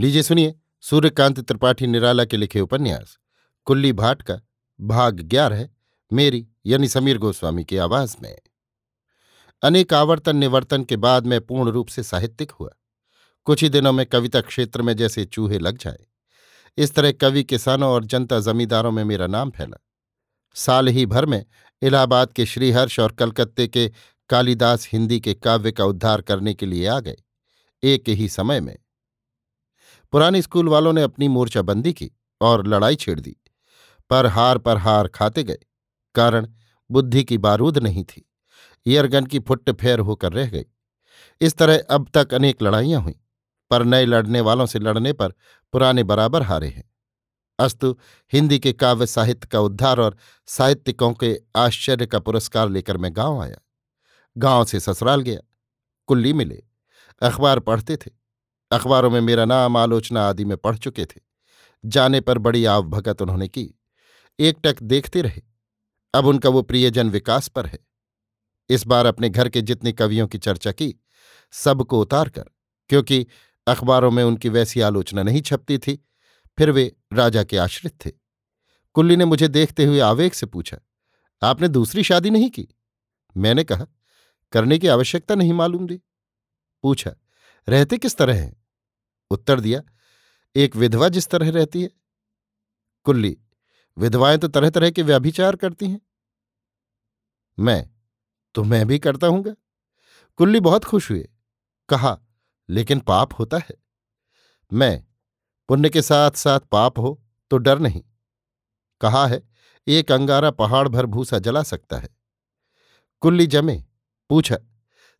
लीजिए सुनिए सूर्यकांत त्रिपाठी निराला के लिखे उपन्यास। कुल्ली भाट का भाग ग्यारह, मेरी यानी समीर गोस्वामी की आवाज़ में। अनेक आवर्तन निवर्तन के बाद मैं पूर्ण रूप से साहित्यिक हुआ। कुछ ही दिनों में कविता क्षेत्र में जैसे चूहे लग जाए। इस तरह कवि, किसानों और जनता जमींदारों में मेरा नाम फैला। साल ही भर में इलाहाबाद के श्रीहर्ष और कलकत्ते के कालिदास हिंदी के काव्य का उद्धार करने के लिए आ गए। एक ही समय में पुराने स्कूल वालों ने अपनी मोर्चाबंदी की और लड़ाई छेड़ दी, पर हार पर हार खाते गए, कारण बुद्धि की बारूद नहीं थी ईयरगन की फुट्ट फेर होकर रह गई। इस तरह अब तक अनेक लड़ाइयाँ हुई, पर नए लड़ने वालों से लड़ने पर पुराने बराबर हारे हैं। अस्तु, हिंदी के काव्य साहित्य का उद्धार और साहित्यिकों के आश्चर्य का पुरस्कार लेकर मैं गाँव आया। गाँव से ससुराल गया, कुल्ली मिले, अखबार पढ़ते थे। अखबारों में मेरा नाम, आलोचना आदि में पढ़ चुके थे। जाने पर बड़ी आवभगत उन्होंने की। एक टक देखते रहे। अब उनका वो प्रियजन विकास पर है। इस बार अपने घर के जितने कवियों की चर्चा की, सबको उतार कर, क्योंकि अखबारों में उनकी वैसी आलोचना नहीं छपती थी, फिर वे राजा के आश्रित थे। कुल्ली ने मुझे देखते हुए आवेग से पूछा, आपने दूसरी शादी नहीं की? मैंने कहा, करने की आवश्यकता नहीं मालूम दी। पूछा, रहते किस तरह हैं? उत्तर दिया, एक विधवा जिस तरह रहती है, कुल्ली, विधवाएँ तो तरह तरह के व्याभिचार करती हैं। मैं तो मैं भी करता हूँगा। कुल्ली बहुत खुश हुए, कहा, लेकिन पाप होता है। मैं, पुण्य के साथ साथ पाप हो तो डर नहीं। कहा है, एक अंगारा पहाड़ भर भूसा जला सकता है। कुल्ली जमे, पूछा,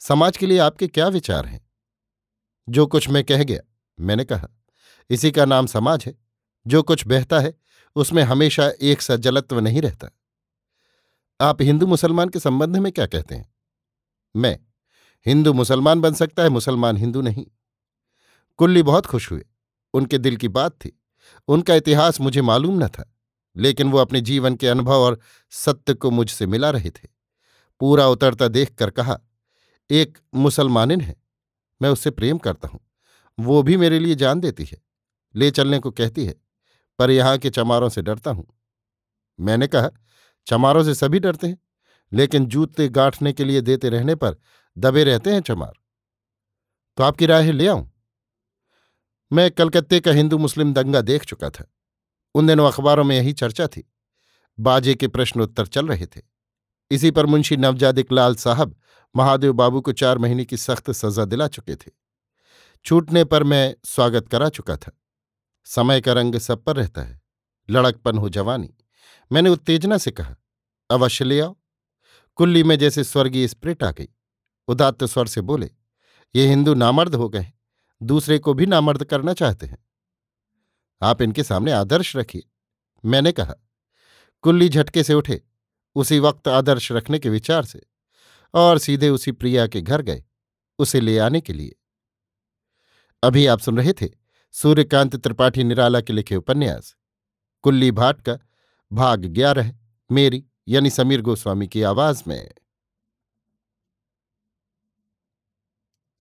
समाज के लिए आपके क्या विचार हैं? जो कुछ मैं कह गया मैंने कहा, इसी का नाम समाज है, जो कुछ बहता है, उसमें हमेशा एक सा जलत्व नहीं रहता। आप हिंदू मुसलमान के संबंध में क्या कहते हैं? मैं, हिंदू मुसलमान बन सकता है, मुसलमान हिंदू नहीं। कुल्ली बहुत खुश हुए, उनके दिल की बात थी, उनका इतिहास मुझे मालूम न था, लेकिन वो अपने जीवन के अनुभव और सत्य को मुझसे मिला रहे थे। पूरा उतरता देखकर कहा, एक मुसलमानिन है, मैं उससे प्रेम करता हूँ। वो भी मेरे लिए जान देती है, ले चलने को कहती है, पर यहाँ के चमारों से डरता हूँ। मैंने कहा, चमारों से सभी डरते हैं, लेकिन जूते गांठने के लिए देते रहने पर दबे रहते हैं चमार। तो आपकी राय है ले आऊँ? मैं कलकत्ते का हिंदू मुस्लिम दंगा देख चुका था। उन दिनों अखबारों में यही चर्चा थी। बाजे के प्रश्नोत्तर चल रहे थे। इसी पर मुंशी नवजादिक लाल साहब महादेव बाबू को चार महीने की सख्त सजा दिला चुके थे। छूटने पर मैं स्वागत करा चुका था। समय का रंग सब पर रहता है। लड़कपन हो जवानी। मैंने उत्तेजना से कहा, अवश्य ले आओ। कुल्ली में जैसे स्वर्गीय स्प्रिट आ गई। उदात्त स्वर से बोले, ये हिंदू नामर्द हो गए दूसरे को भी नामर्द करना चाहते हैं। आप इनके सामने आदर्श रखिए। मैंने कहा। कुल्ली झटके से उठे, उसी वक्त आदर्श रखने के विचार से, और सीधे उसी प्रिया के घर गए, उसे ले आने के लिए। अभी आप सुन रहे थे सूर्यकांत त्रिपाठी निराला के लिखे उपन्यास। कुल्ली भाट का भाग ग्यारह, मेरी यानी समीर गोस्वामी की आवाज़ में।